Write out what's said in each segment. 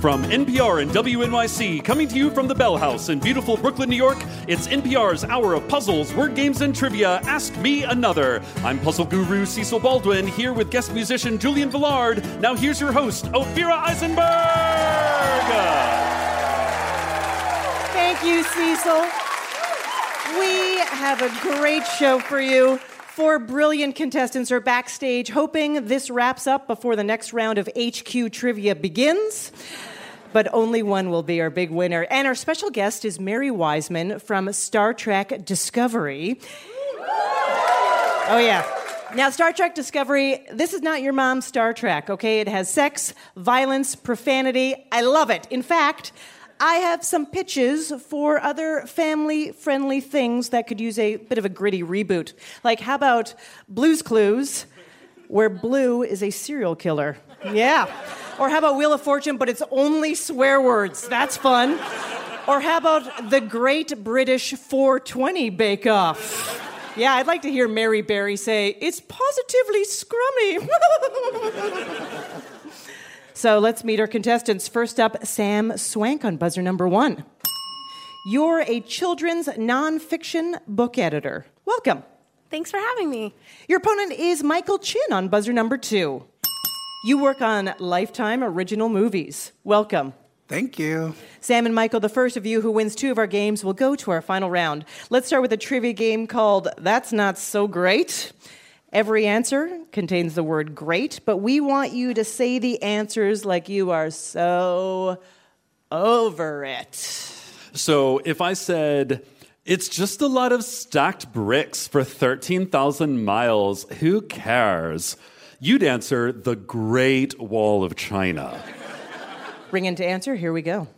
From NPR and WNYC, coming to you from the Bell House in beautiful Brooklyn, New York, it's NPR's Hour of Puzzles, Word Games, and Trivia. Ask Me Another. I'm puzzle guru Cecil Baldwin, here with guest musician Julian Velard. Now here's your host, Ophira Eisenberg. Thank you, Cecil. We have a great show for you. Four brilliant contestants are backstage, hoping this wraps up before the next round of HQ trivia begins. But only one will be our big winner. And our special guest is Mary Wiseman from Star Trek Discovery. Oh, yeah. Now, Star Trek Discovery, this is not your mom's Star Trek, okay? It has sex, violence, profanity. I love it. In fact, I have some pitches for other family friendly things that could use a bit of a gritty reboot. Like, how about Blues Clues, where Blue is a serial killer? Yeah. Or how about Wheel of Fortune, but it's only swear words? That's fun. Or how about the Great British 420 Bake Off? Yeah, I'd like to hear Mary Berry say, It's positively scrummy. So let's meet our contestants. First up, Sam Swank on buzzer number one. You're a children's nonfiction book editor. Welcome. Thanks for having me. Your opponent is Michael Chin on buzzer number two. You work on Lifetime original movies. Welcome. Thank you. Sam and Michael, the first of you who wins two of our games, will go to our final round. Let's start with a trivia game called That's Not So Great. Every answer contains the word great, but we want you to say the answers like you are so over it. So if I said, it's just a lot of stacked bricks for 13,000 miles, who cares? You'd answer the Great Wall of China. Ring in to answer, here we go.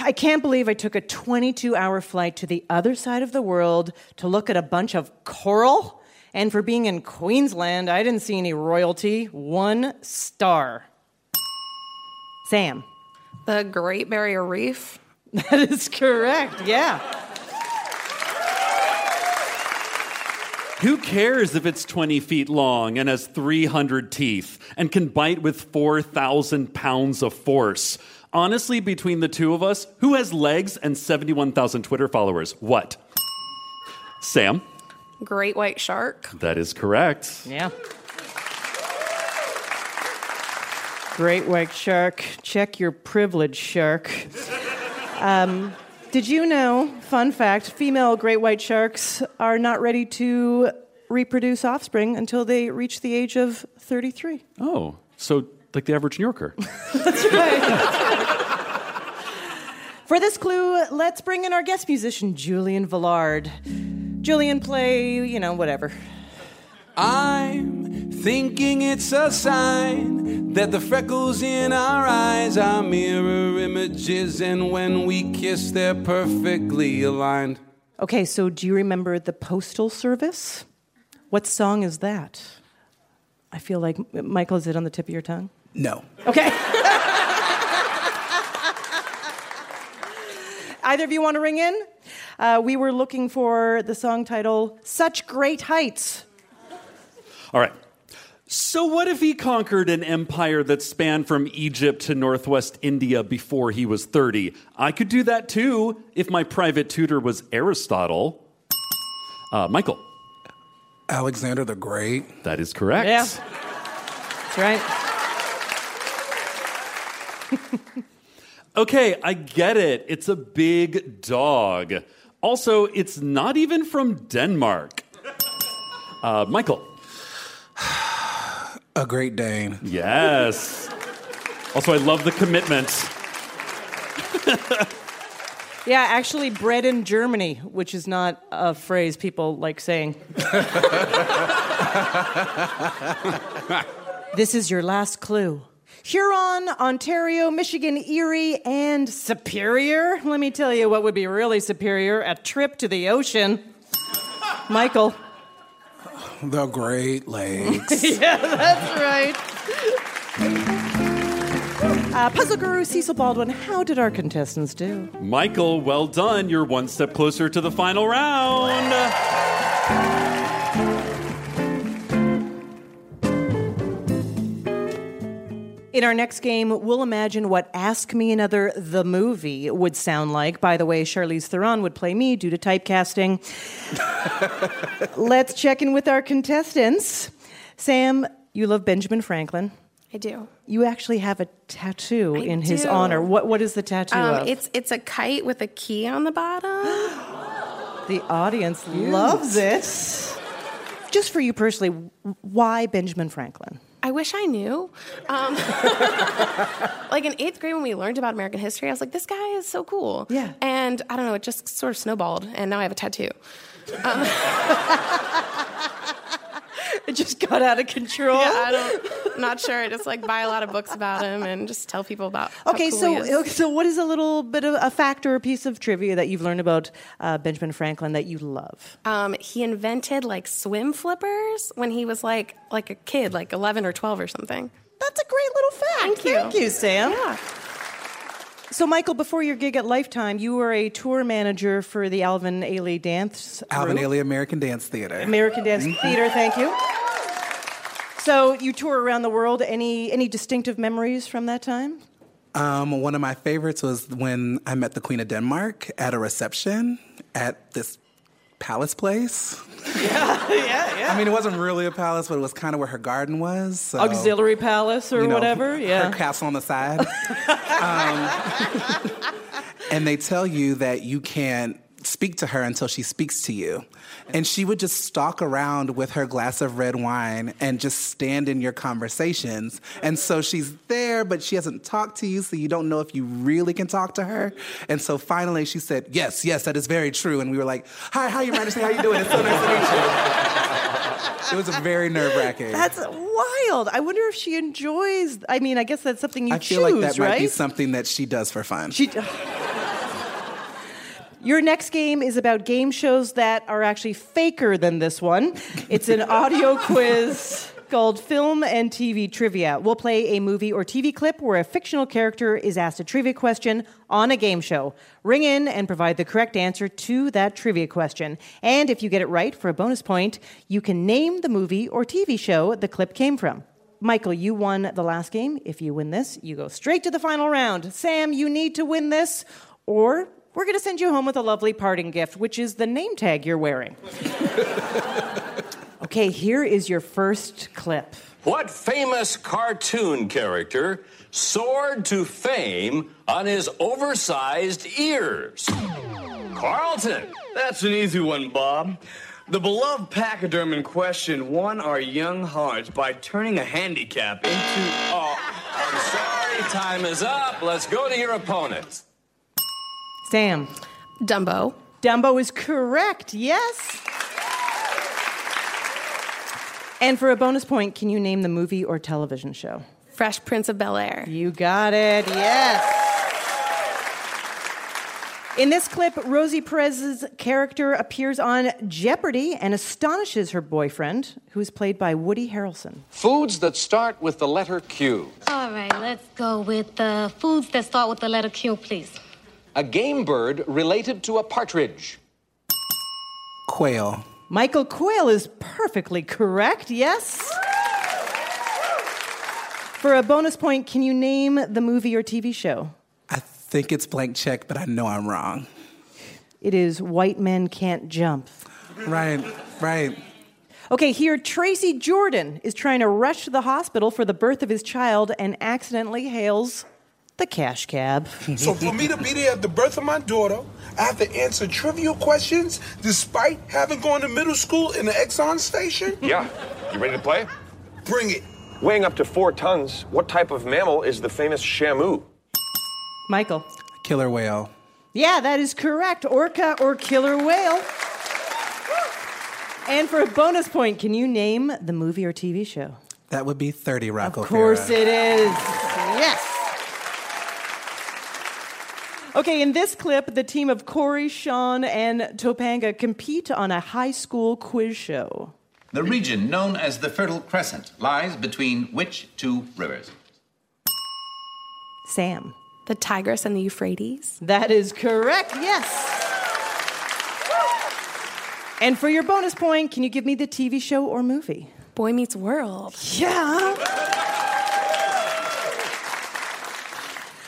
I can't believe I took a 22 hour flight to the other side of the world to look at a bunch of coral. And for being in Queensland, I didn't see any royalty. One star. Sam. The Great Barrier Reef. That is correct, yeah. Who cares if it's 20 feet long and has 300 teeth and can bite with 4,000 pounds of force? Honestly, between the two of us, who has legs and 71,000 Twitter followers? What? Sam? Great White Shark. That is correct. Yeah. Great white shark. Check your privilege, shark. Um, did you know, fun fact, female great white sharks are not ready to reproduce offspring until they reach the age of 33? Oh, so like the average New Yorker. That's right. For this clue, let's bring in our guest musician, Julian Velard. Julian, play, you know, whatever. I'm thinking it's a sign that the freckles in our eyes are mirror images, and when we kiss, they're perfectly aligned. Okay, so do you remember the Postal Service? What song is that? I feel like, Michael, is it on the tip of your tongue? No. Okay. Either of you want to ring in? Uh, we were looking for the song title, Such Great Heights. All right. So, what if he conquered an empire that spanned from Egypt to northwest India before he was 30? I could do that too if my private tutor was Aristotle. Uh, Michael. Alexander the Great. That is correct. Yeah. That's right. Okay, I get it. It's a big dog. Also, it's not even from Denmark. Uh, Michael. A Great Dane. Yes. Also, I love the commitment. Yeah, actually, bred in Germany, which is not a phrase people like saying. this is your last clue. Huron, Ontario, Michigan, Erie, and Superior. Let me tell you what would be really superior a trip to the ocean. Michael. The Great Lakes. yeah, that's right. Uh, Puzzle Guru Cecil Baldwin, how did our contestants do? Michael, well done. You're one step closer to the final round. In our next game, we'll imagine what Ask Me Another the movie would sound like. By the way, Charlize Theron would play me due to typecasting. Let's check in with our contestants. Sam, you love Benjamin Franklin. I do. You actually have a tattoo I in his honor. What what is the tattoo Um, of? it's it's a kite with a key on the bottom. the audience loves it. Just for you personally, why Benjamin Franklin? I wish I knew. Um, like in eighth grade when we learned about American history, I was like, this guy is so cool. Yeah. And I don't know, it just sort of snowballed, and now I have a tattoo. It just got out of control. Yeah, I don't, I'm not sure. I just like buy a lot of books about him and just tell people about. how Okay, cool so he is. so what is a little bit of a fact or a piece of trivia that you've learned about uh, Benjamin Franklin that you love? Um, he invented like swim flippers when he was like like a kid, like 11 or 12 or something. That's a great little fact. Thank you. Thank you, Sam. Yeah. So, Michael, before your gig at Lifetime, you were a tour manager for the Alvin Ailey Dance Alvin Group. Ailey American Dance Theater. American Dance Theater. Thank you. So, you tour around the world. Any any distinctive memories from that time? Um, one of my favorites was when I met the Queen of Denmark at a reception at this palace place. yeah, yeah. Yeah. I mean, it wasn't really a palace, but it was kind of where her garden was. So, Auxiliary Palace or you know, whatever. Yeah. Her castle on the side. um, and they tell you that you can't speak to her until she speaks to you. And she would just stalk around with her glass of red wine and just stand in your conversations. And so she's there, but she hasn't talked to you, so you don't know if you really can talk to her. And so finally she said, Yes, yes, that is very true. And we were like, Hi, hi, you Majesty, how you doing? It's so nice to meet you. it was a very nerve wracking. That's wild. I wonder if she enjoys. I mean, I guess that's something you I feel choose, like that right? might be something that she does for fun. She. Your next game is about game shows that are actually faker than this one. It's an audio quiz called Film and TV Trivia. We'll play a movie or TV clip where a fictional character is asked a trivia question on a game show. Ring in and provide the correct answer to that trivia question. And if you get it right for a bonus point, you can name the movie or TV show the clip came from. Michael, you won the last game. If you win this, you go straight to the final round. Sam, you need to win this, or we're going to send you home with a lovely parting gift, which is the name tag you're wearing. okay, here is your first clip. What famous cartoon character soared to fame on his oversized ears? Carlton. That's an easy one, Bob. The beloved pachyderm in question won our young hearts by turning a handicap into. Oh, I'm sorry, time is up. Let's go to your opponent. Sam. Dumbo. Dumbo is correct, yes. And for a bonus point, can you name the movie or television show? Fresh Prince of Bel Air. You got it, yes. In this clip, Rosie Perez's character appears on Jeopardy and astonishes her boyfriend, who is played by Woody Harrelson. Foods that start with the letter Q. All right, let's go with the foods that start with the letter Q, please. A game bird related to a partridge. Quail. Michael Quail is perfectly correct, yes? For a bonus point, can you name the movie or TV show? I think it's blank check, but I know I'm wrong. It is White Men Can't Jump. Right, right. Okay, here Tracy Jordan is trying to rush to the hospital for the birth of his child and accidentally hails the cash cab. So for me to be there at the birth of my daughter, I have to answer trivial questions despite having gone to middle school in the Exxon station? Yeah. You ready to play? Bring it. Weighing up to four tons, what type of mammal is the famous shamu? Michael. Killer whale. Yeah, that is correct. Orca or killer whale. And for a bonus point, can you name the movie or TV show? That would be 30 Rock Of course it is. Yes. Okay, in this clip, the team of Corey, Sean, and Topanga compete on a high school quiz show. The region known as the Fertile Crescent lies between which two rivers? Sam. The Tigris and the Euphrates. That is correct, yes. And for your bonus point, can you give me the TV show or movie? Boy Meets World. Yeah.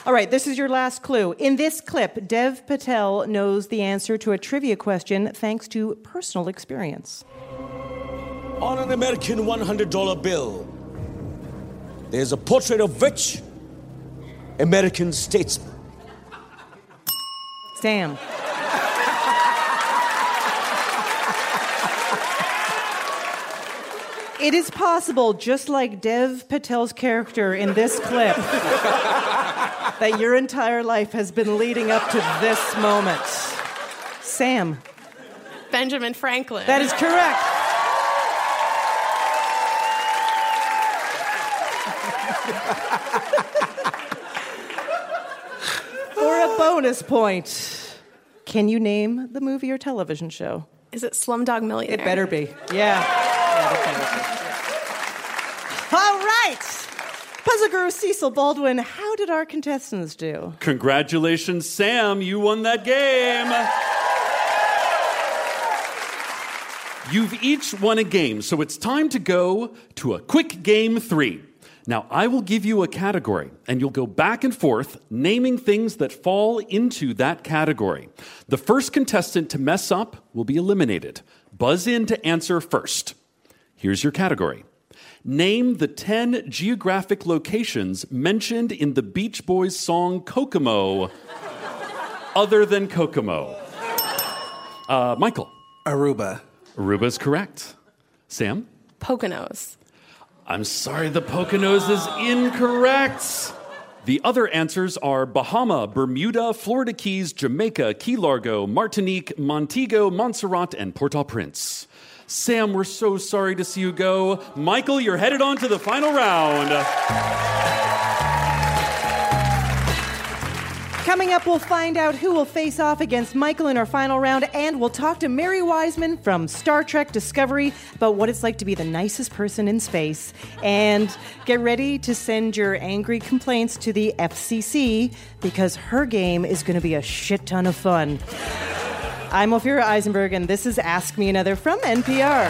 All right, this is your last clue. In this clip, Dev Patel knows the answer to a trivia question thanks to personal experience. On an American $100 bill, there's a portrait of which American statesman? Sam. It is possible, just like Dev Patel's character in this clip, that your entire life has been leading up to this moment. Sam. Benjamin Franklin. That is correct. For a bonus point, can you name the movie or television show? Is it Slumdog Millionaire? It better be. Yeah. All right. Puzzle Guru Cecil Baldwin, how did our contestants do? Congratulations, Sam. You won that game. You've each won a game, so it's time to go to a quick game three. Now, I will give you a category, and you'll go back and forth naming things that fall into that category. The first contestant to mess up will be eliminated. Buzz in to answer first. Here's your category Name the 10 geographic locations mentioned in the Beach Boys song Kokomo, other than Kokomo. Uh, Michael. Aruba. Aruba is correct. Sam? Poconos. I'm sorry, the Poconos is incorrect. The other answers are Bahama, Bermuda, Florida Keys, Jamaica, Key Largo, Martinique, Montego, Montserrat, and Port au Prince. Sam, we're so sorry to see you go. Michael, you're headed on to the final round. Coming up, we'll find out who will face off against Michael in our final round, and we'll talk to Mary Wiseman from Star Trek Discovery about what it's like to be the nicest person in space. And get ready to send your angry complaints to the FCC because her game is going to be a shit ton of fun. I'm Ophira Eisenberg, and this is Ask Me Another from NPR.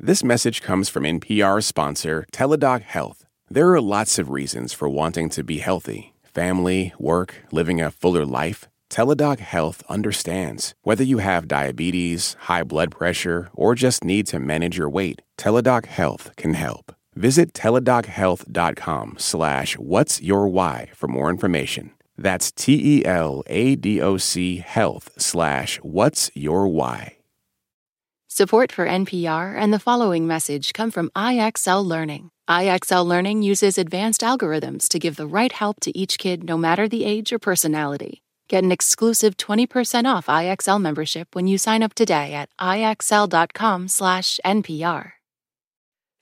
This message comes from NPR sponsor Teladoc Health. There are lots of reasons for wanting to be healthy family, work, living a fuller life. Teladoc Health understands. Whether you have diabetes, high blood pressure, or just need to manage your weight, Teladoc Health can help. Visit teladochealth.com slash what's your why for more information. That's T-E-L-A-D-O-C health slash what's your why. Support for NPR and the following message come from IXL Learning. IXL Learning uses advanced algorithms to give the right help to each kid no matter the age or personality. Get an exclusive 20% off IXL membership when you sign up today at IXL.com/NPR.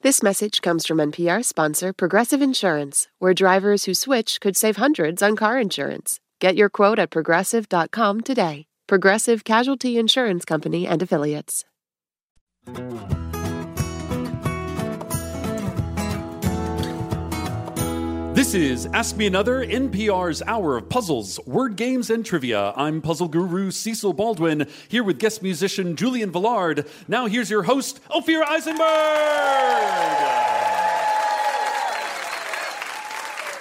This message comes from NPR sponsor Progressive Insurance, where drivers who switch could save hundreds on car insurance. Get your quote at progressive.com today. Progressive Casualty Insurance Company and Affiliates. This is Ask Me Another, NPR's hour of puzzles, word games, and trivia. I'm puzzle guru Cecil Baldwin, here with guest musician Julian Velard. Now here's your host, Ophira Eisenberg.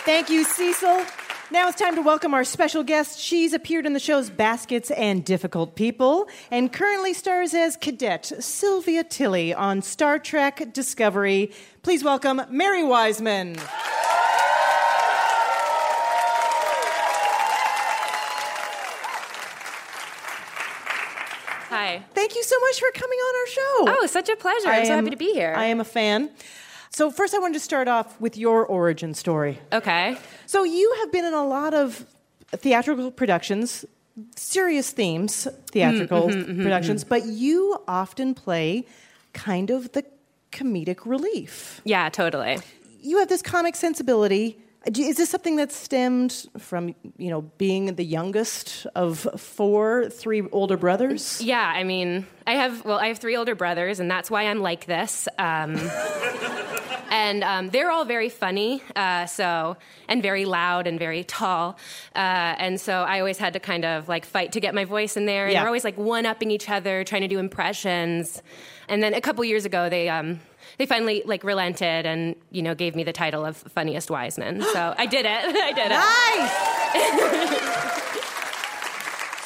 Thank you, Cecil. Now it's time to welcome our special guest. She's appeared in the shows Baskets and Difficult People and currently stars as Cadet Sylvia Tilly on Star Trek Discovery. Please welcome Mary Wiseman. Hi. Thank you so much for coming on our show. Oh, such a pleasure. I'm so happy to be here. I am a fan. So, first, I wanted to start off with your origin story. Okay. So, you have been in a lot of theatrical productions, serious themes, theatrical Mm, mhm, mhm, productions, mhm. but you often play kind of the comedic relief. Yeah, totally. You have this comic sensibility. Is this something that stemmed from you know being the youngest of four, three older brothers? Yeah, I mean, I have well, I have three older brothers, and that's why I'm like this. Um, and um, they're all very funny, uh, so and very loud and very tall, uh, and so I always had to kind of like fight to get my voice in there. And Yeah. we're always like one upping each other, trying to do impressions. And then a couple years ago, they um, they finally like relented and you know gave me the title of funniest Wiseman. So I did it. I did it.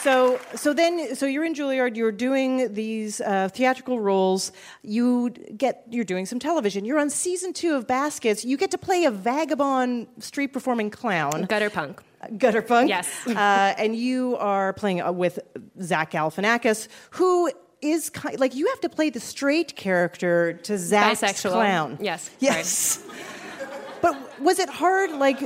So, so then, so you're in Juilliard. You're doing these uh, theatrical roles. You get, you're doing some television. You're on season two of Baskets. You get to play a vagabond street performing clown, gutter punk. Gutter punk. Yes. uh, and you are playing uh, with Zach Galifianakis, who is kind, like you have to play the straight character to Zach's Bisexual. clown. Yes. Yes. but was it hard, like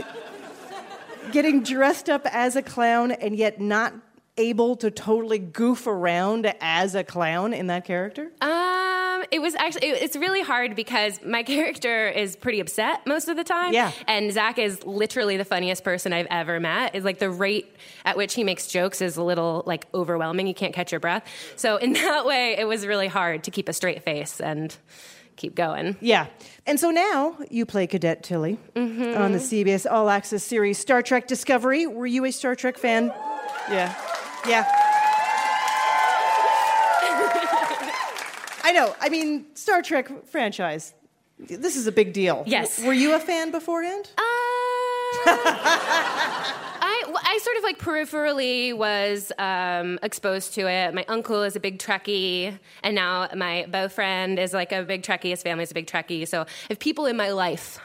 getting dressed up as a clown and yet not able to totally goof around as a clown in that character? Um, it was actually it- it's really hard because my character is pretty upset most of the time. Yeah. and Zach is literally the funniest person I've ever met. Is like the rate at which he makes jokes is a little like overwhelming. You can't catch your breath. So in that way, it was really hard to keep a straight face and keep going. Yeah. And so now you play Cadet Tilly Mm-hmm. on the CBS All Access series Star Trek Discovery. Were you a Star Trek fan? Yeah. Yeah. I know. I mean, Star Trek franchise. This is a big deal. Yes. Were you a fan beforehand? I, I sort of like peripherally was um, exposed to it. My uncle is a big Trekkie, and now my boyfriend is like a big Trekkie. His family is a big Trekkie. So I have people in my life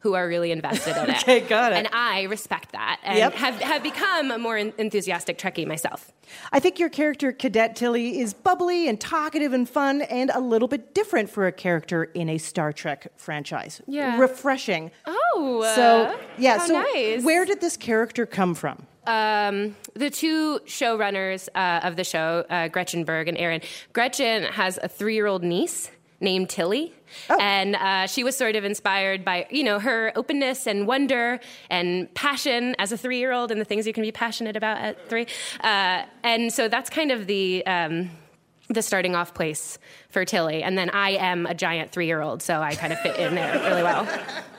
who are really invested in it. Okay, got it. And I respect that and Yep. have, have become a more enthusiastic Trekkie myself. I think your character, Cadet Tilly, is bubbly and talkative and fun and a little bit different for a character in a Star Trek franchise. Yeah. Refreshing. Oh, So, uh, yeah, how so nice. where did this character come from? um, the two showrunners uh, of the show, uh, Gretchen Berg and Aaron. Gretchen has a three-year-old niece named Tilly, and uh, she was sort of inspired by you know her openness and wonder and passion as a three-year-old and the things you can be passionate about at three. Uh, and so that's kind of the. Um, the starting off place for Tilly. And then I am a giant three year old, so I kind of fit in there really well.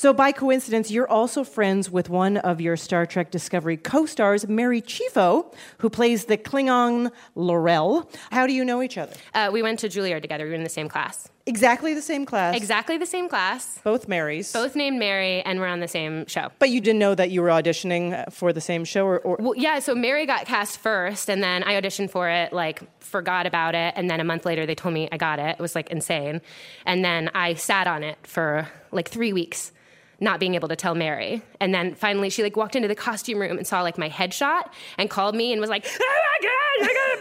So, by coincidence, you're also friends with one of your Star Trek Discovery co stars, Mary Chieffo, who plays the Klingon L'Rell. How do you know each other? Uh, we went to Juilliard together, we were in the same class. Exactly the same class. Exactly the same class. Both Marys. Both named Mary, and we're on the same show. But you didn't know that you were auditioning for the same show, or, or Well, yeah, so Mary got cast first, and then I auditioned for it, like, forgot about it, and then a month later they told me I got it. It was, like, insane. And then I sat on it for, like, three weeks, not being able to tell Mary. And then finally she, like, walked into the costume room and saw, like, my headshot and called me and was like, oh my God, I got it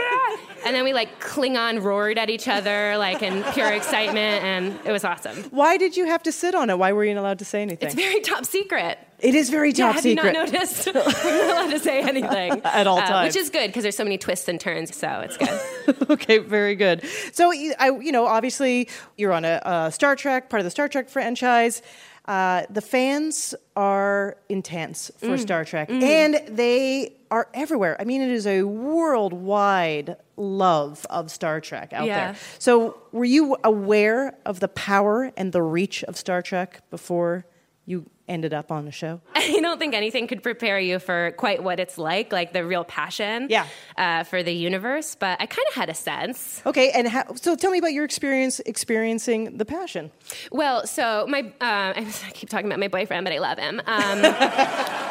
back. And then we, like, Klingon roared at each other, like, in pure excitement, and it was awesome. why did you have to sit on it? Why were you not allowed to say anything? It's very top secret. It is very yeah, top have secret. you not noticed? We're not allowed to say anything At all Uh, times. which is good because there's so many twists and turns. So it's good. okay, very good. So, I, you know, obviously, you're on a, a Star Trek, part of the Star Trek franchise. Uh, the fans are intense for Mm. Star Trek, Mhm. and they are everywhere. I mean, it is a worldwide love of Star Trek out Yeah. there. So, were you aware of the power and the reach of Star Trek before you ended up on the show? I don't think anything could prepare you for quite what it's like, like the real passion Yeah. uh, for the universe. But I kind of had a sense. Okay, and how, so tell me about your experience experiencing the passion. Well, so my uh, I keep talking about my boyfriend, but I love him. Um,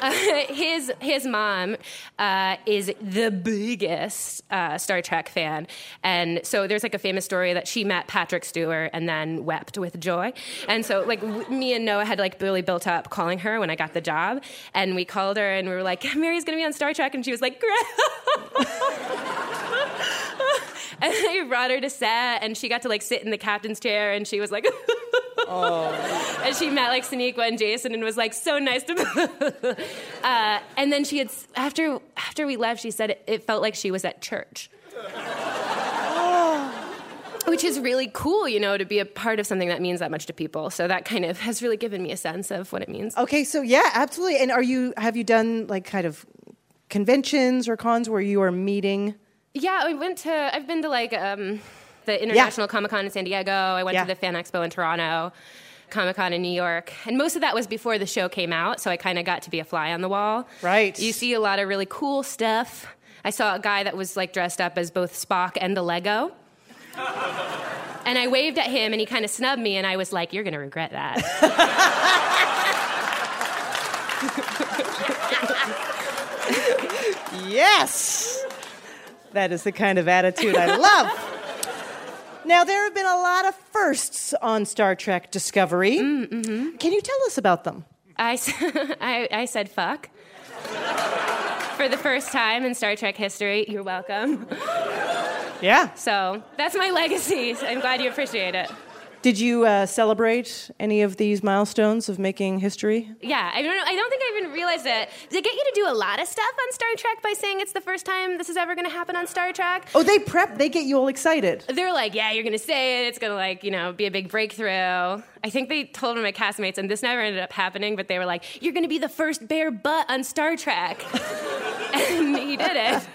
uh, his his mom uh, is the biggest uh, Star Trek fan, and so there's like a famous story that she met Patrick Stewart and then wept with joy. And so like w- me and Noah had like really built up calling her when I got the job, and we called her and we were like, Mary's gonna be on Star Trek, and she was like, great. And I brought her to set, and she got to like sit in the captain's chair, and she was like, and she met like Sonequa and Jason, and was like, so nice to. uh, and then she had after after we left, she said it, it felt like she was at church. which is really cool, you know, to be a part of something that means that much to people. So that kind of has really given me a sense of what it means. Okay, so yeah, absolutely. And are you have you done like kind of conventions or cons where you are meeting? Yeah, I went to. I've been to like um, the International yeah. Comic Con in San Diego. I went yeah. to the Fan Expo in Toronto. Comic Con in New York. And most of that was before the show came out, so I kind of got to be a fly on the wall. Right. You see a lot of really cool stuff. I saw a guy that was like dressed up as both Spock and the Lego. and I waved at him and he kind of snubbed me, and I was like, You're going to regret that. yes! That is the kind of attitude I love. Now, there have been a lot of firsts on Star Trek Discovery. Mm-hmm. Can you tell us about them? I, I, I said fuck for the first time in Star Trek history. You're welcome. Yeah. So that's my legacy. I'm glad you appreciate it. Did you uh, celebrate any of these milestones of making history? Yeah, I don't. I don't think I even realized it. They get you to do a lot of stuff on Star Trek by saying it's the first time this is ever going to happen on Star Trek. Oh, they prep. They get you all excited. They're like, yeah, you're going to say it. It's going to like you know be a big breakthrough. I think they told my castmates, and this never ended up happening. But they were like, you're going to be the first bare butt on Star Trek, and he did it.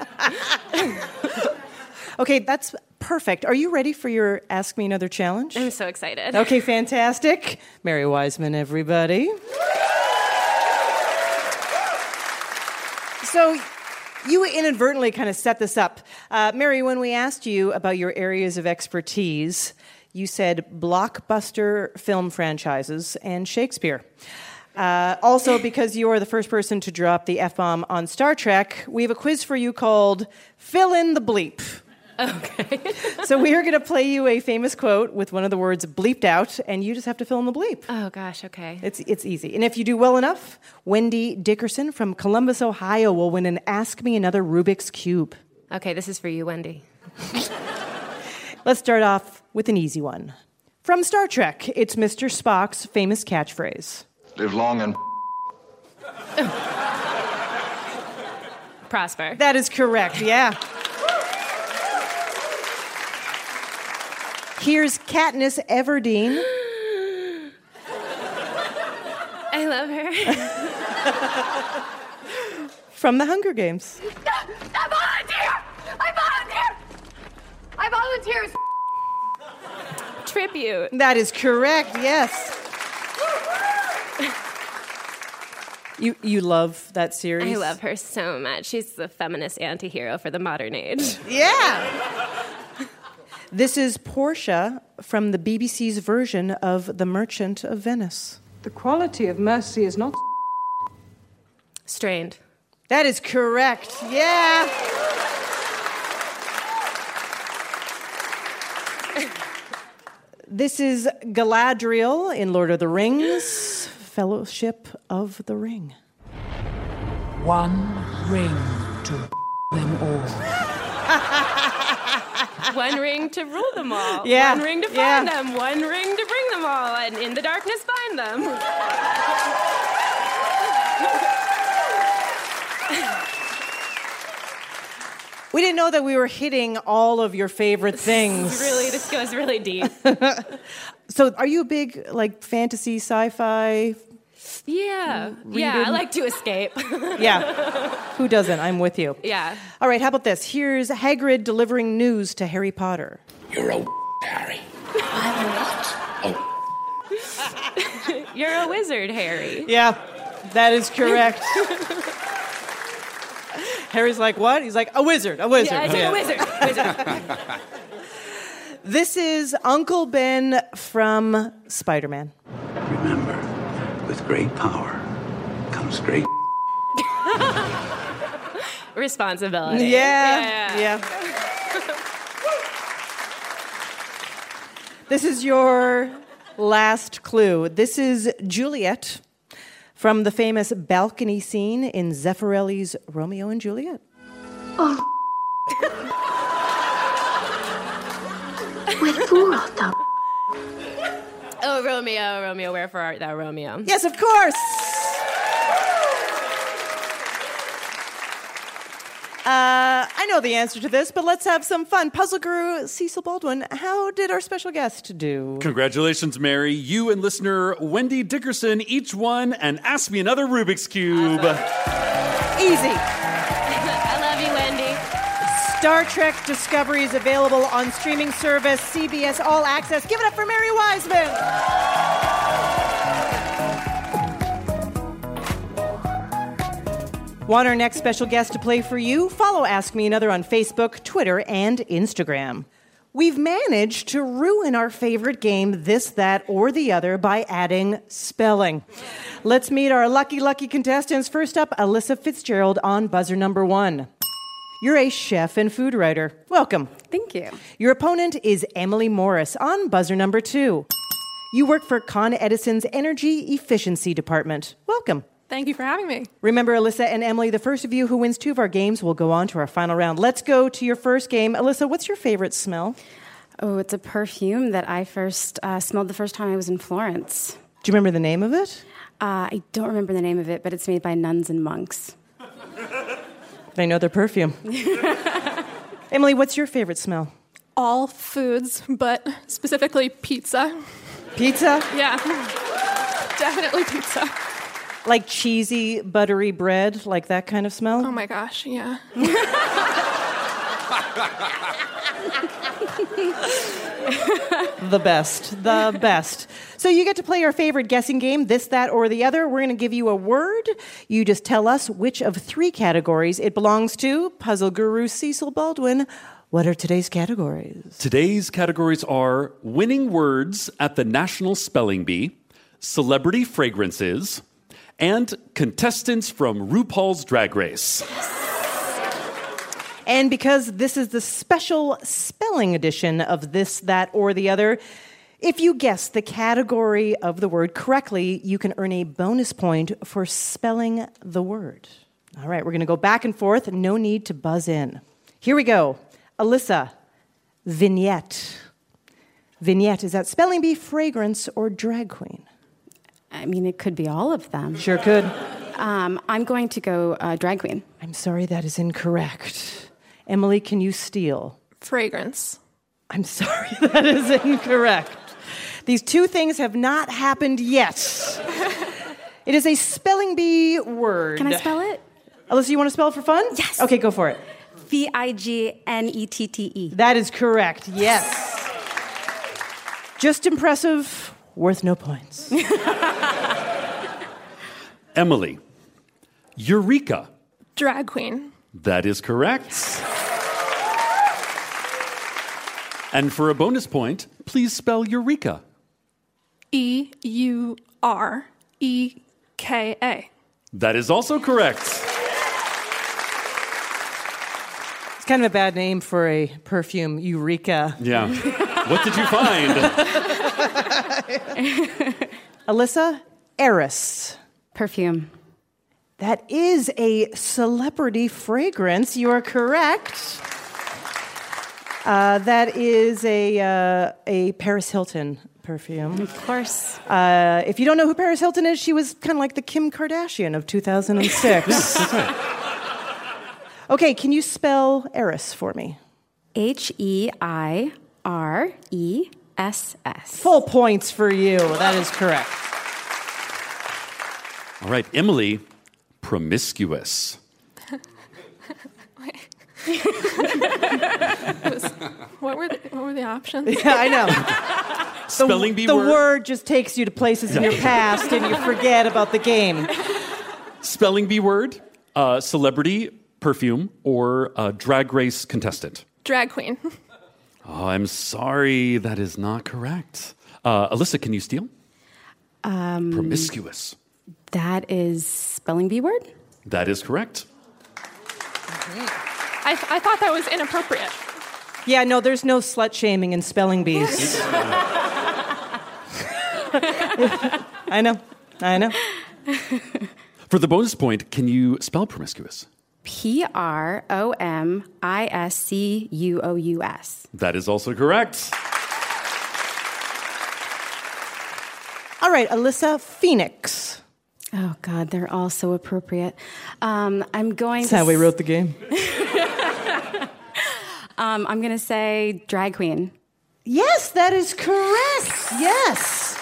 okay, that's perfect. Are you ready for your Ask Me Another challenge? I'm so excited. Okay, fantastic. Mary Wiseman, everybody. So, you inadvertently kind of set this up. Uh, Mary, when we asked you about your areas of expertise, you said blockbuster film franchises and Shakespeare. Uh, also, because you are the first person to drop the F bomb on Star Trek, we have a quiz for you called Fill in the Bleep. Okay. so we are going to play you a famous quote with one of the words bleeped out, and you just have to fill in the bleep. Oh gosh, okay. It's it's easy, and if you do well enough, Wendy Dickerson from Columbus, Ohio, will win an Ask Me Another Rubik's cube. Okay, this is for you, Wendy. Let's start off with an easy one. From Star Trek, it's Mr. Spock's famous catchphrase. Live long and. Prosper. That is correct, yeah. Here's Katniss Everdeen. I love her. From the Hunger Games. I volunteer! I volunteer! I volunteer! Tribute. That is correct, yes. You, you love that series? I love her so much. She's the feminist anti hero for the modern age. Yeah. This is Portia from the BBC's version of The Merchant of Venice. The quality of mercy is not strained. That is correct. Yeah. this is Galadriel in Lord of the Rings, Fellowship of the Ring. One ring to them all. One ring to rule them all. Yeah. One ring to find yeah. them. One ring to bring them all. And in the darkness, find them. we didn't know that we were hitting all of your favorite things. really, this goes really deep. so, are you a big like fantasy, sci-fi yeah. Yeah, I like to escape. yeah. Who doesn't? I'm with you. Yeah. All right, how about this? Here's Hagrid delivering news to Harry Potter. You're a Harry. I'm what? Oh. You're a wizard, Harry. Yeah, that is correct. Harry's like, what? He's like, a wizard, a wizard. Yeah, yeah. a wizard. wizard. this is Uncle Ben from Spider Man. Remember, with great power comes great responsibility. Yeah. Yeah. yeah. this is your last clue. This is Juliet from the famous balcony scene in Zeffirelli's Romeo and Juliet. Oh. Oh, Romeo, Romeo, wherefore art thou, Romeo? Yes, of course. Uh, I know the answer to this, but let's have some fun. Puzzle guru Cecil Baldwin, how did our special guest do? Congratulations, Mary. You and listener Wendy Dickerson each won and Ask Me Another Rubik's Cube. Easy. Star Trek Discovery is available on streaming service CBS All Access. Give it up for Mary Wiseman. Want our next special guest to play for you? Follow Ask Me Another on Facebook, Twitter, and Instagram. We've managed to ruin our favorite game, This, That, or the Other, by adding spelling. Let's meet our lucky, lucky contestants. First up, Alyssa Fitzgerald on buzzer number one. You're a chef and food writer. Welcome. Thank you. Your opponent is Emily Morris on buzzer number two. You work for Con Edison's Energy Efficiency Department. Welcome. Thank you for having me. Remember, Alyssa and Emily, the first of you who wins two of our games will go on to our final round. Let's go to your first game. Alyssa, what's your favorite smell? Oh, it's a perfume that I first uh, smelled the first time I was in Florence. Do you remember the name of it? Uh, I don't remember the name of it, but it's made by nuns and monks. They know their perfume. Emily, what's your favorite smell? All foods, but specifically pizza. Pizza? Yeah. Definitely pizza. Like cheesy, buttery bread, like that kind of smell? Oh my gosh, yeah. the best, the best. So you get to play our favorite guessing game, this, that, or the other. We're going to give you a word. You just tell us which of three categories it belongs to. Puzzle guru Cecil Baldwin. What are today's categories? Today's categories are winning words at the National Spelling Bee, celebrity fragrances, and contestants from RuPaul's Drag Race. And because this is the special spelling edition of this, that, or the other, if you guess the category of the word correctly, you can earn a bonus point for spelling the word. All right, we're going to go back and forth. No need to buzz in. Here we go. Alyssa, vignette. Vignette, is that spelling bee, fragrance, or drag queen? I mean, it could be all of them. Sure could. Um, I'm going to go uh, drag queen. I'm sorry, that is incorrect. Emily, can you steal? Fragrance. I'm sorry, that is incorrect. These two things have not happened yet. It is a spelling bee word. Can I spell it? Alyssa, you want to spell it for fun? Yes. Okay, go for it. V I G N E T T E. That is correct, yes. Just impressive, worth no points. Emily, Eureka. Drag queen. That is correct. And for a bonus point, please spell Eureka. E U R E K A. That is also correct. It's kind of a bad name for a perfume, Eureka. Yeah. what did you find? Alyssa, Heiress. Perfume. That is a celebrity fragrance. You are correct. Uh, that is a, uh, a Paris Hilton perfume. Of course. Uh, if you don't know who Paris Hilton is, she was kind of like the Kim Kardashian of 2006. okay, can you spell Heiress for me? H E I R E S S. Full points for you. That is correct. All right, Emily, promiscuous. What were the, what were the options? Yeah, I know. Spelling the, bee the word? word just takes you to places in your past and you forget about the game. Spelling bee word, uh, celebrity, perfume, or uh, drag race contestant. Drag queen. Oh, I'm sorry, that is not correct. Uh, Alyssa, can you steal? Um, Promiscuous. That is spelling bee word? That is correct. I, I thought that was inappropriate. Yeah, no, there's no slut shaming in spelling bees. I know. I know. For the bonus point, can you spell promiscuous? P R O M I S C U O U S. That is also correct. All right, Alyssa Phoenix. Oh, God, they're all so appropriate. Um, I'm going That's to. how we wrote the game. Um, I'm going to say drag queen. Yes, that is correct. Yes.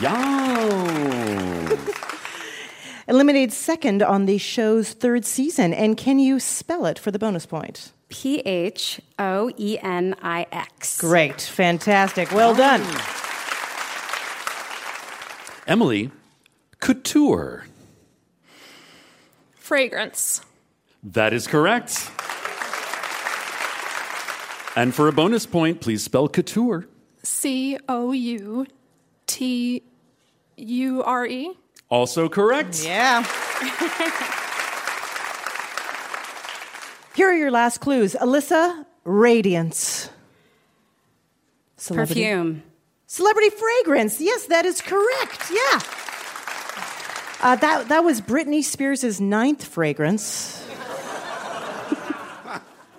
Yo. Eliminated second on the show's third season. And can you spell it for the bonus point? P H O E N I X. Great. Fantastic. Well done. Emily, couture. Fragrance. That is correct. And for a bonus point, please spell couture. C O U T U R E. Also correct. Yeah. Here are your last clues. Alyssa, radiance. Celebrity- Perfume. Celebrity fragrance. Yes, that is correct. Yeah. Uh, that, that was Britney Spears' ninth fragrance.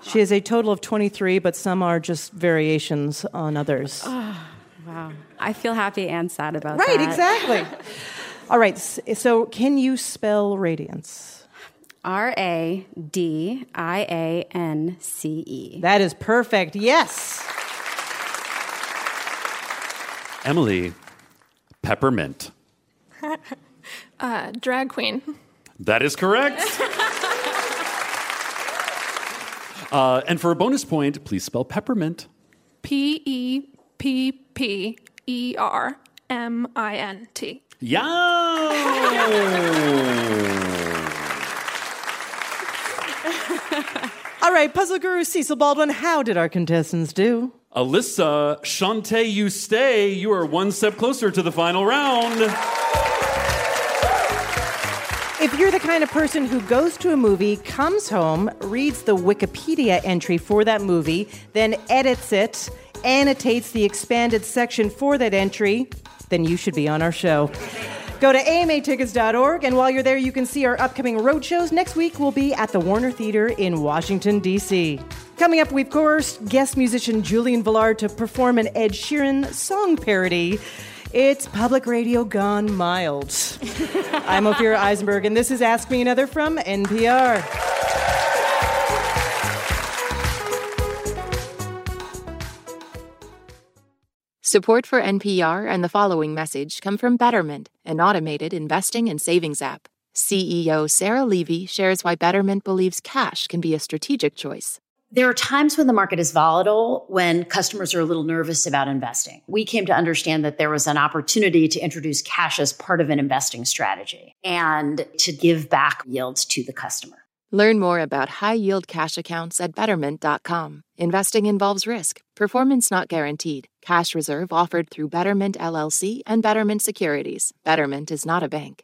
She has a total of 23, but some are just variations on others. Oh, wow. I feel happy and sad about right, that. Right, exactly. All right, so can you spell radiance? R A D I A N C E. That is perfect. Yes. Emily, peppermint. uh, drag queen. That is correct. Uh, and for a bonus point, please spell peppermint. P E P P E R M I N T. Yeah. All right, puzzle guru Cecil Baldwin, how did our contestants do? Alyssa, Shantae, you stay. You are one step closer to the final round. If you're the kind of person who goes to a movie, comes home, reads the Wikipedia entry for that movie, then edits it, annotates the expanded section for that entry, then you should be on our show. Go to amatickets.org, and while you're there, you can see our upcoming road shows. Next week, we'll be at the Warner Theater in Washington, D.C. Coming up, we've coerced guest musician Julian Velard to perform an Ed Sheeran song parody. It's public radio gone mild. I'm Ophira Eisenberg, and this is Ask Me Another from NPR. Support for NPR and the following message come from Betterment, an automated investing and savings app. CEO Sarah Levy shares why Betterment believes cash can be a strategic choice. There are times when the market is volatile, when customers are a little nervous about investing. We came to understand that there was an opportunity to introduce cash as part of an investing strategy and to give back yields to the customer. Learn more about high yield cash accounts at betterment.com. Investing involves risk, performance not guaranteed. Cash reserve offered through Betterment LLC and Betterment Securities. Betterment is not a bank.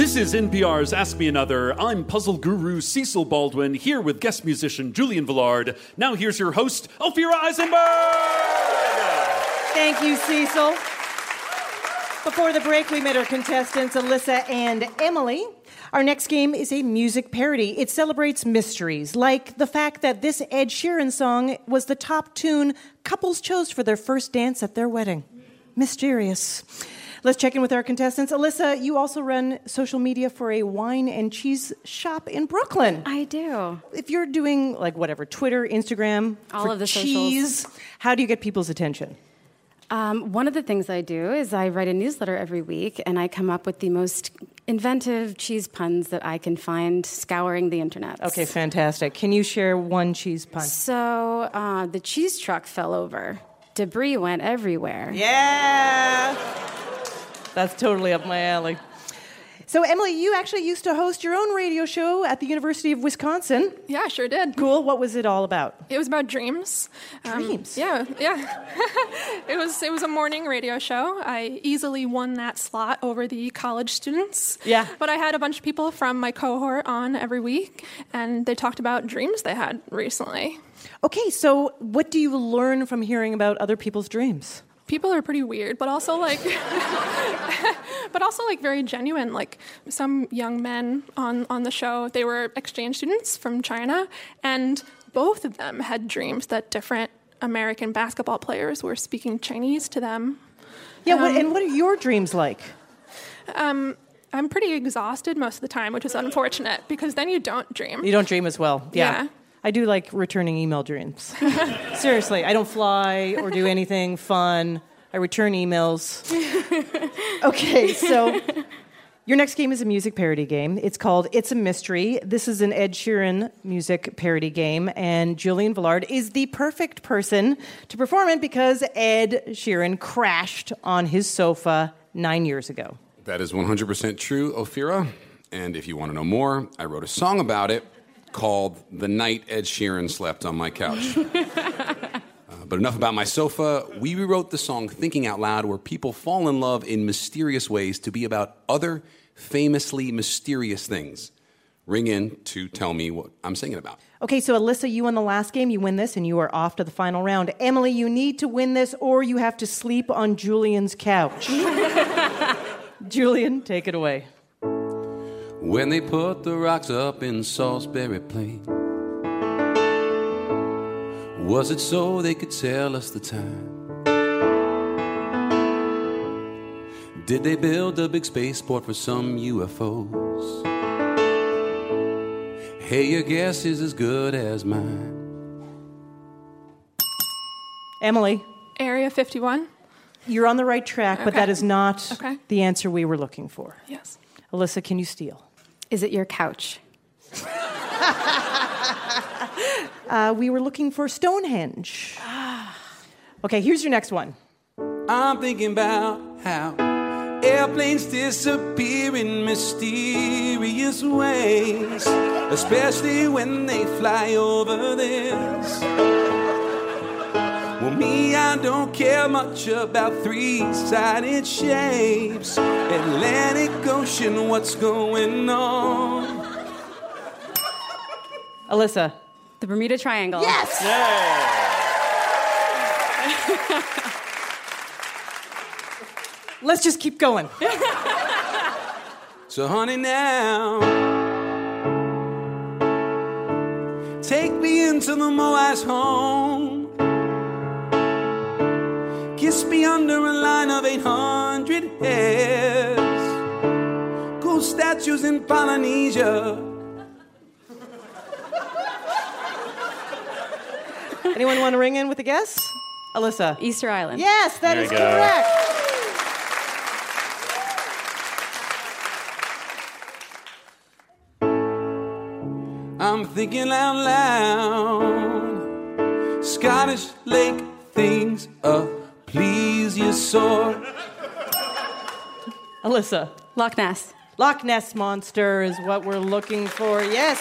This is NPR's Ask Me Another. I'm puzzle guru Cecil Baldwin, here with guest musician Julian Velard. Now here's your host, Ophira Eisenberg! Thank you, Cecil. Before the break, we met our contestants, Alyssa and Emily. Our next game is a music parody. It celebrates mysteries, like the fact that this Ed Sheeran song was the top tune couples chose for their first dance at their wedding. Mysterious. Let's check in with our contestants. Alyssa, you also run social media for a wine and cheese shop in Brooklyn. I do. If you're doing like whatever, Twitter, Instagram, All of the cheese, socials. how do you get people's attention? Um, one of the things I do is I write a newsletter every week, and I come up with the most inventive cheese puns that I can find scouring the internet. Okay, fantastic. Can you share one cheese pun? So uh, the cheese truck fell over. Debris went everywhere. Yeah. That's totally up my alley. So, Emily, you actually used to host your own radio show at the University of Wisconsin. Yeah, sure did. Cool. What was it all about? It was about dreams. Um, Dreams? yeah, yeah. it was it was a morning radio show. I easily won that slot over the college students. Yeah. But I had a bunch of people from my cohort on every week, and they talked about dreams they had recently. Okay, so what do you learn from hearing about other people's dreams? People are pretty weird, but also like, but also like very genuine. Like some young men on on the show, they were exchange students from China, and both of them had dreams that different American basketball players were speaking Chinese to them. Yeah, what, Um, and what are your dreams like? Um, I'm pretty exhausted most of the time, which is unfortunate because then you don't dream. You don't dream as well. Yeah. Yeah. I do like returning email dreams. Seriously, I don't fly or do anything fun. I return emails. Okay, so your next game is a music parody game. It's called It's a Mystery. This is an Ed Sheeran music parody game, and Julian Velard is the perfect person to perform it because Ed Sheeran crashed on his sofa nine years ago. That is 100% true, Ophira. And if you want to know more, I wrote a song about it called The Night Ed Sheeran Slept on My Couch. Uh, but enough about my sofa. We rewrote the song Thinking Out Loud, where people fall in love in mysterious ways to be about other famously mysterious things. Ring in to tell me what I'm singing about. Okay, so Alyssa, you won the last game. You win this, and you are off to the final round. Emily, you need to win this, or you have to sleep on Julian's couch. Julian, take it away. When they put the rocks up in Salisbury Plain, was it so they could tell us the time? Did they build a big spaceport for some UFOs? Hey, your guess is as good as mine. Emily, Area 51. you're on the right track, but that is not Okay. the answer we were looking for. Yes. Alyssa, can you steal? Is it your couch? Uh, we were looking for Stonehenge. Okay, here's your next one. I'm thinking about how airplanes disappear in mysterious ways, especially when they fly over this. Well, me, I don't care much about three sided shapes. Atlantic Ocean, what's going on? Alyssa. The Bermuda Triangle. Yes! Let's just keep going. So, honey, now take me into the Moaz home. Kiss me under a line of 800 heads. Cool statues in Polynesia. Anyone want to ring in with a guess? Alyssa. Easter Island. Yes, that There is correct. I'm thinking out loud. Scottish lake things uh, please your sword. Alyssa. Loch Ness. Loch Ness Monster is what we're looking for. Yes.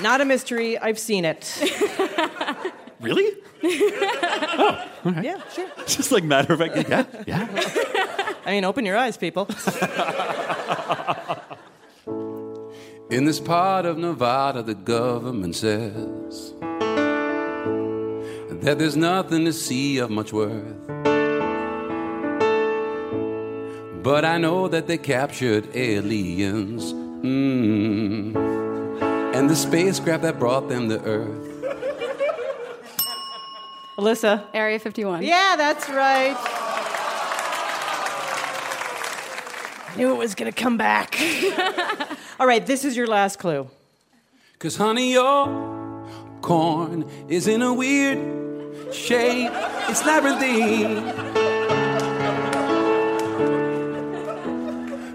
Not a mystery. I've seen it. Really? Oh, Yeah, sure. Just like matter of fact, yeah, yeah. I mean, open your eyes, people. In this part of Nevada, the government says that there's nothing to see of much worth. But I know that they captured aliens. Mm. And the spacecraft that brought them to Earth. Alyssa. Area 51. Yeah, that's right. I knew it was going to come back. All right, this is your last clue. Cause honey, your corn is in a weird shape. It's labyrinthine.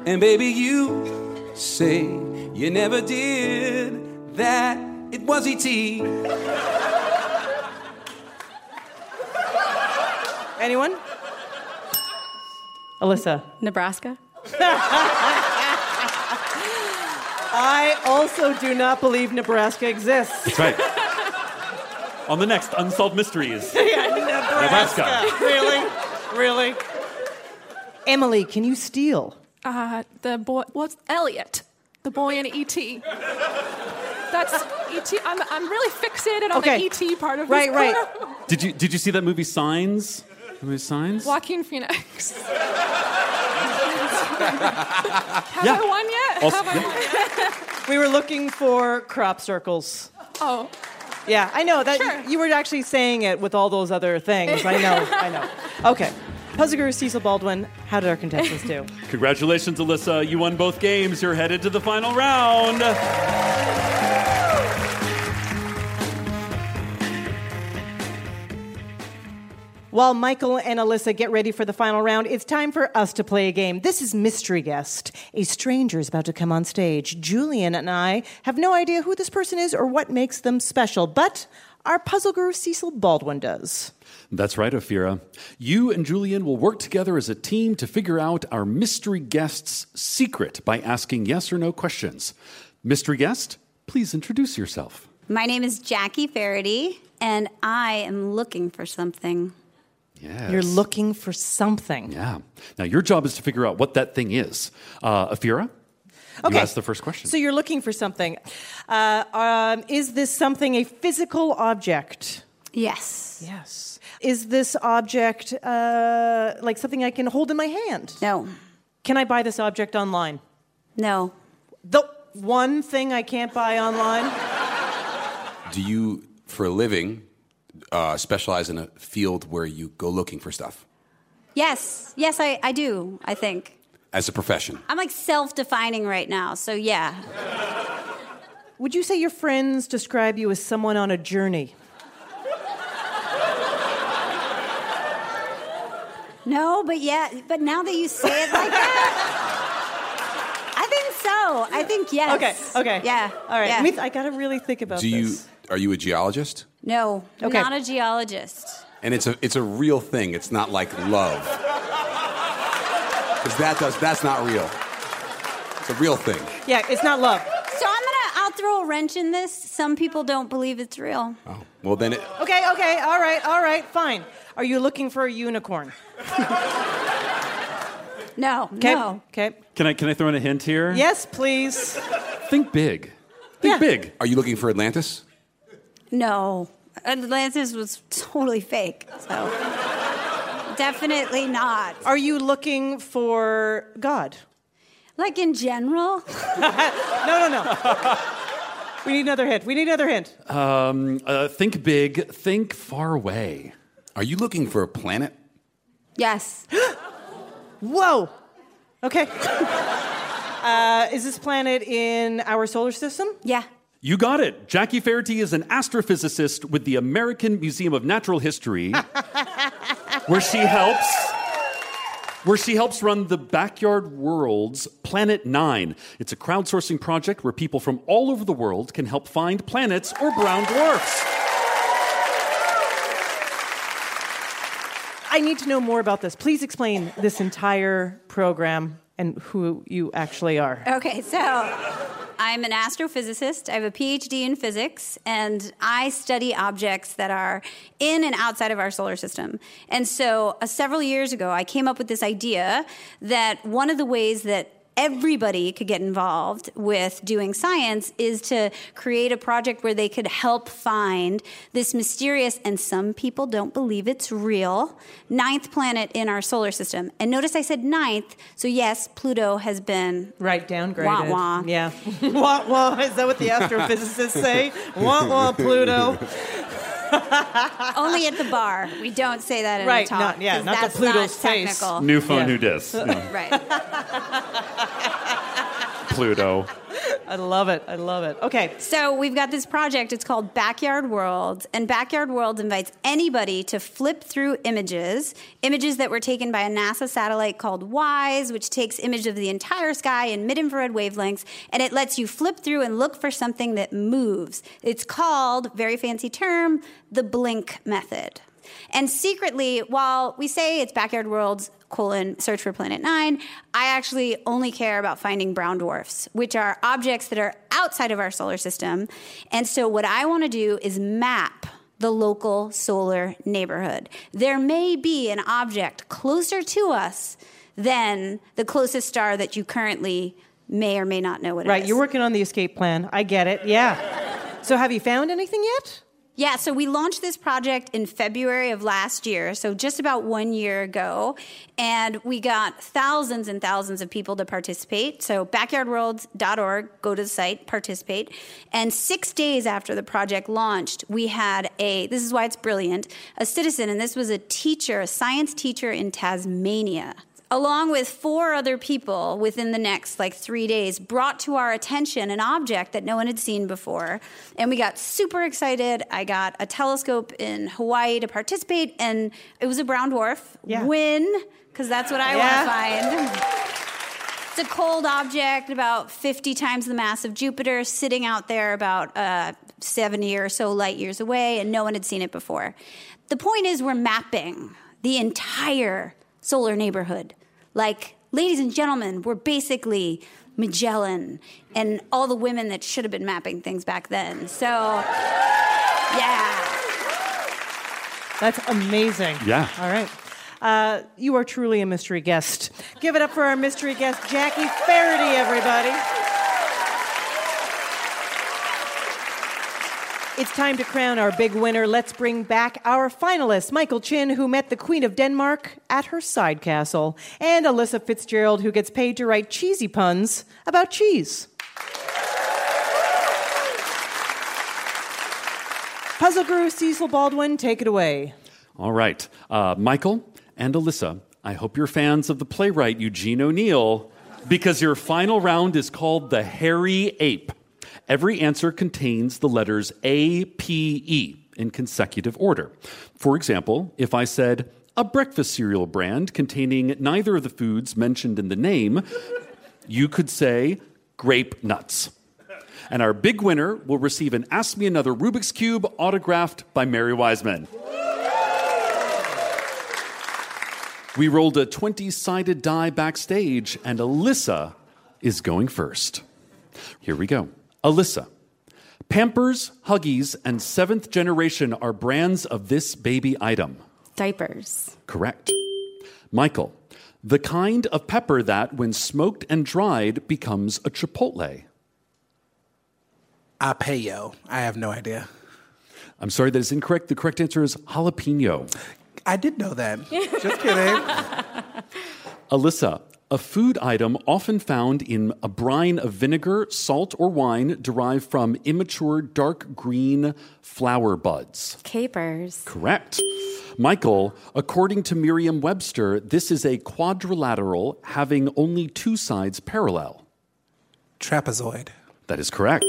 And baby, you say you never did that. It was E.T. Anyone? Alyssa. Nebraska. I also do not believe Nebraska exists. That's right. On the next Unsolved Mysteries. Yeah, Nebraska. Nebraska. Really? Really? Emily, can you steal? Uh, the boy, what's Elliot? The boy in E.T. That's E.T. I'm, I'm really fixated on Okay. the E.T. part of Right, this. right. corner. Did you did you see that movie Signs? The movie Signs? Joaquin Phoenix. Have Yeah. I won yet? Also- Have I won yet? We were looking for crop circles. Oh, Yeah, I know that Sure. you were actually saying it with all those other things. I know, I know. Okay. Puzzle Guru Cecil Baldwin, how did our contestants do? Congratulations, Alyssa. You won both games. You're headed to the final round. While Michael and Alyssa get ready for the final round, it's time for us to play a game. This is Mystery Guest. A stranger is about to come on stage. Julian and I have no idea who this person is or what makes them special, but our puzzle guru Cecil Baldwin does. That's right, Ophira. You and Julian will work together as a team to figure out our mystery guest's secret by asking yes or no questions. Mystery guest, please introduce yourself. My name is Jackie Faherty, and I am looking for something. Yes. You're looking for something. Yeah. Now, your job is to figure out what that thing is. Uh, Ophira, Okay. you ask the first question. So you're looking for something. Uh, um, is this something a physical object? Yes. Yes. Is this object uh, like something I can hold in my hand? No. Can I buy this object online? No. The one thing I can't buy online? Do you, for a living, uh, specialize in a field where you go looking for stuff Yes. Yes, I, I do, I think. as a profession? I'm like self defining right now, so yeah. Would you say your friends describe you as someone on a journey? No, but yeah, but now that you say it like that, I think so. I think yes. Okay, okay. Yeah. All right. yeah. Let I got to really think about Do you this. Are you a geologist? no, Okay. not a geologist. And it's a it's a real thing. It's not like love. Because that does that's not real. It's a real thing. Yeah, it's not love. So I'm gonna, I'll throw a wrench in this. Some people don't believe it's real. Oh, well then it, Okay, okay, all right, all right, fine. Are you looking for a unicorn? No, Okay. no. Okay. Can I, can I throw in a hint here? Yes, please. Think big. Think big. Are you looking for Atlantis? No. Atlantis was totally fake. So definitely not. Are you looking for God? Like in general? No, no, no. we need another hint. We need another hint. Um, uh, think big. Think far away. Are you looking for a planet? Yes. Whoa. Okay. Uh, is this planet in our solar system? Yeah. You got it. Jackie Faherty is an astrophysicist with the American Museum of Natural History, where she helps where she helps run the Backyard World's Planet 9. It's a crowdsourcing project where people from all over the world can help find planets or brown dwarfs. I need to know more about this. Please explain this entire program and who you actually are. Okay, so I'm an astrophysicist. I have a PhD in physics, and I study objects that are in and outside of our solar system. And so, uh, several years ago, I came up with this idea that one of the ways that everybody could get involved with doing science is to create a project where they could help find this mysterious and some people don't believe it's real ninth planet in our solar system and notice i said ninth so yes pluto has been Right, downgraded. Wah, wah. Yeah. wah, wah. Is that what the astrophysicists say? Wah, wah, Pluto. Only at the bar we don't say that in Right, a talk not- yeah, 'cause not the that's Pluto's not face. technical New phone, Yeah. new disc. Yeah. right Pluto. I love it. I love it. Okay. So we've got this project. It's called Backyard World, and Backyard World invites anybody to flip through images, images that were taken by a NASA satellite called WISE, which takes image of the entire sky in mid-infrared wavelengths, and it lets you flip through and look for something that moves. It's called, very fancy term, the blink method. And secretly, while we say it's Backyard World's colon search for planet nine. I actually only care about finding brown dwarfs, which are objects that are outside of our solar system. And so what I want to do is map the local solar neighborhood. There may be an object closer to us than the closest star that you currently may or may not know what it is. Right, you're working on the escape plan. I get it. Yeah. So have you found anything yet? Yeah, so we launched this project in February of last year, so just about one year ago, and we got thousands and thousands of people to participate. So backyardworlds.org, go to the site, participate. And six days after the project launched, we had a, this is why it's brilliant, a citizen, and this was a teacher, a science teacher in Tasmania along with four other people within the next like three days, brought to our attention an object that no one had seen before. And we got super excited. I got a telescope in Hawaii to participate, and it was a brown dwarf. Yeah. Win, because that's what I Yeah. want to find. It's a cold object, about 50 times the mass of Jupiter, sitting out there about uh, 70 or so light years away, and no one had seen it before. The point is, we're mapping the entire solar neighborhood. Like, ladies and gentlemen, we're basically Magellan and all the women that should have been mapping things back then. So, yeah. That's amazing. Yeah. All right. Uh, you are truly a mystery guest. Give it up for our mystery guest, Jackie Faherty, everybody. It's time to crown our big winner. Let's bring back our finalists Michael Chin, who met the Queen of Denmark at her side castle, and Alyssa Fitzgerald, who gets paid to write cheesy puns about cheese. Puzzle guru Cecil Baldwin, take it away. All right. Uh, Michael and Alyssa, I hope you're fans of the playwright Eugene O'Neill because your final round is called The Hairy Ape. Every answer contains the letters A, P, E in consecutive order. For example, if I said, a breakfast cereal brand containing neither of the foods mentioned in the name, you could say grape nuts. And our big winner will receive an Ask Me Another Rubik's Cube autographed by Mary Wiseman. We rolled a 20 sided die backstage, and Alyssa is going first. Here we go. Alyssa. Pampers, Huggies, and seventh generation are brands of this baby item. Diapers. Correct. Michael. The kind of pepper that, when smoked and dried, becomes a chipotle. Apeyo. I have no idea. I'm sorry, that is incorrect. The correct answer is jalapeno. I did know that. Just kidding. Alyssa, a food item often found in a brine of vinegar, salt, or wine derived from immature dark green flower buds. Capers. Correct. Michael, according to Merriam Webster, this is a quadrilateral having only two sides parallel. Trapezoid. That is correct.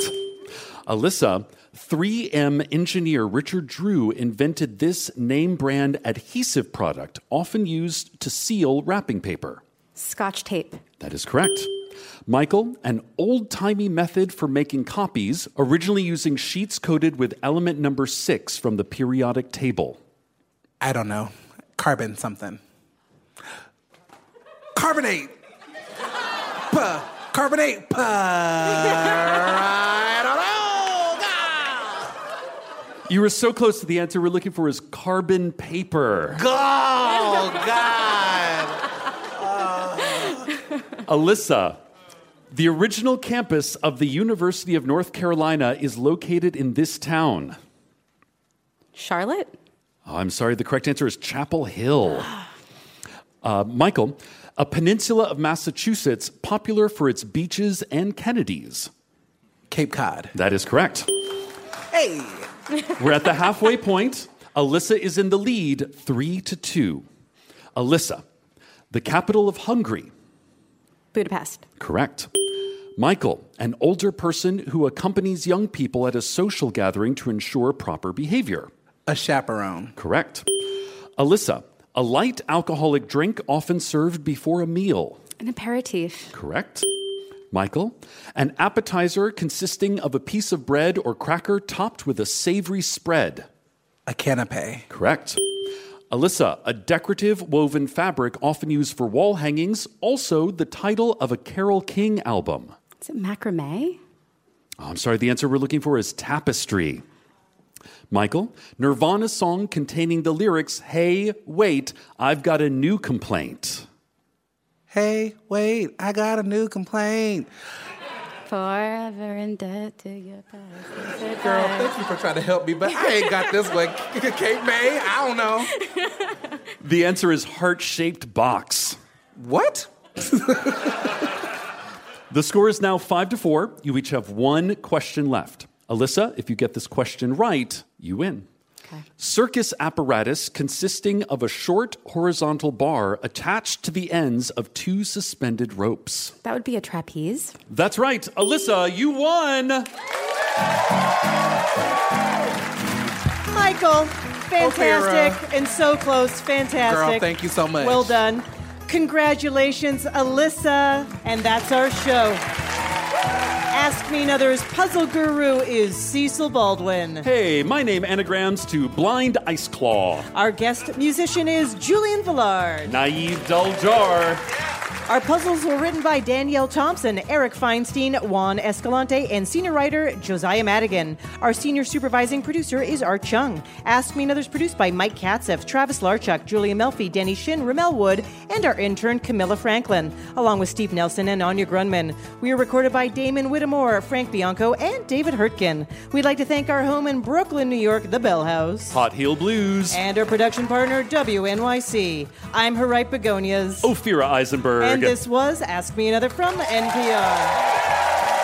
Alyssa, 3M engineer Richard Drew invented this name brand adhesive product, often used to seal wrapping paper. Scotch tape. That is correct. Michael, an old timey method for making copies, originally using sheets coated with element number six from the periodic table. I don't know. Carbon something. Carbonate. Puh. Carbonate. Puh. I don't know. You were so close to the answer we're looking for is carbon paper. Oh, God. Alyssa, the original campus of the University of North Carolina is located in this town. Charlotte. Oh, I'm sorry, the correct answer is Chapel Hill. Uh, Michael, a peninsula of Massachusetts popular for its beaches and Kennedys. Cape Cod. That is correct. Hey. We're at the halfway point. Alyssa is in the lead, three to two. Alyssa, the capital of Hungary. Budapest. Correct. Michael, an older person who accompanies young people at a social gathering to ensure proper behavior. A chaperone. Correct. Alyssa, a light alcoholic drink often served before a meal. An aperitif. Correct. Michael, an appetizer consisting of a piece of bread or cracker topped with a savory spread. A canapé. Correct. Alyssa, a decorative woven fabric often used for wall hangings, also the title of a Carole King album. Is it macrame? Oh, I'm sorry, the answer we're looking for is tapestry. Michael, Nirvana's song containing the lyrics, Hey, wait, I've got a new complaint. Hey, wait, I got a new complaint. Forever in debt to your past. Girl, thank you for trying to help me, but I ain't got this one. Kate May, I don't know. The answer is heart shaped box. What? The score is now five to four. You each have one question left. Alyssa, if you get this question right, you win. Circus apparatus consisting of a short horizontal bar attached to the ends of two suspended ropes. That would be a trapeze. That's right. Alyssa, you won. Michael, fantastic and so close. Fantastic. Girl, thank you so much. Well done. Congratulations, Alyssa. And that's our show. Ask Me Another's puzzle guru is Cecil Baldwin. Hey, my name anagrams to Blind Ice Claw. Our guest musician is Julian Velard. Naive Dull Jar. Our puzzles were written by Danielle Thompson, Eric Feinstein, Juan Escalante, and senior writer Josiah Madigan. Our senior supervising producer is Art Chung. Ask Me Another's produced by Mike Katzeff, Travis Larchuk, Julia Melfi, Denny Shin, Rommel Wood, and our intern Camilla Franklin, along with Steve Nelson and Anya Grundmann. We are recorded by Damon Whittemore, Frank Bianco, and David Hurtgen. We'd like to thank our home in Brooklyn, New York, the Bell House. Hot Heel Blues. And our production partner, WNYC. I'm Harite Begonias. Ophira Eisenberg. And this was Ask Me Another from NPR.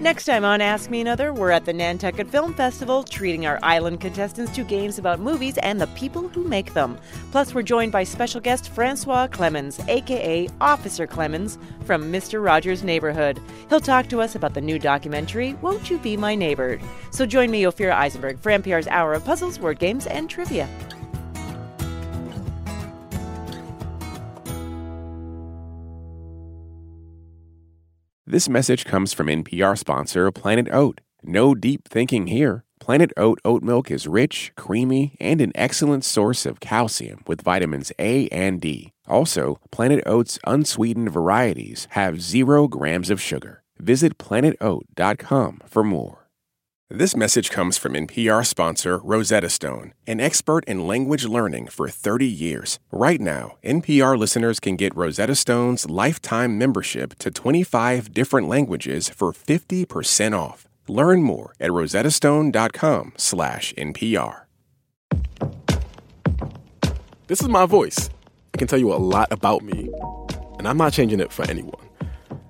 Next time on Ask Me Another, we're at the Nantucket Film Festival, treating our island contestants to games about movies and the people who make them. Plus, we're joined by special guest Francois Clemmons, aka Officer Clemmons, from Mr. Rogers' Neighborhood. He'll talk to us about the new documentary, Won't You Be My Neighbor? So join me, Ophira Eisenberg, for NPR's Hour of Puzzles, Word Games, and Trivia. This message comes from NPR sponsor Planet Oat. No deep thinking here. Planet Oat oat milk is rich, creamy, and an excellent source of calcium with vitamins A and D. Also, Planet Oat's unsweetened varieties have zero grams of sugar. Visit planetoat.com for more. This message comes from NPR sponsor Rosetta Stone, an expert in language learning for 30 years. Right now, NPR listeners can get Rosetta Stone's lifetime membership to 25 different languages for 50% off. Learn more at rosettastone.com/npr. This is my voice. It can tell you a lot about me, and I'm not changing it for anyone.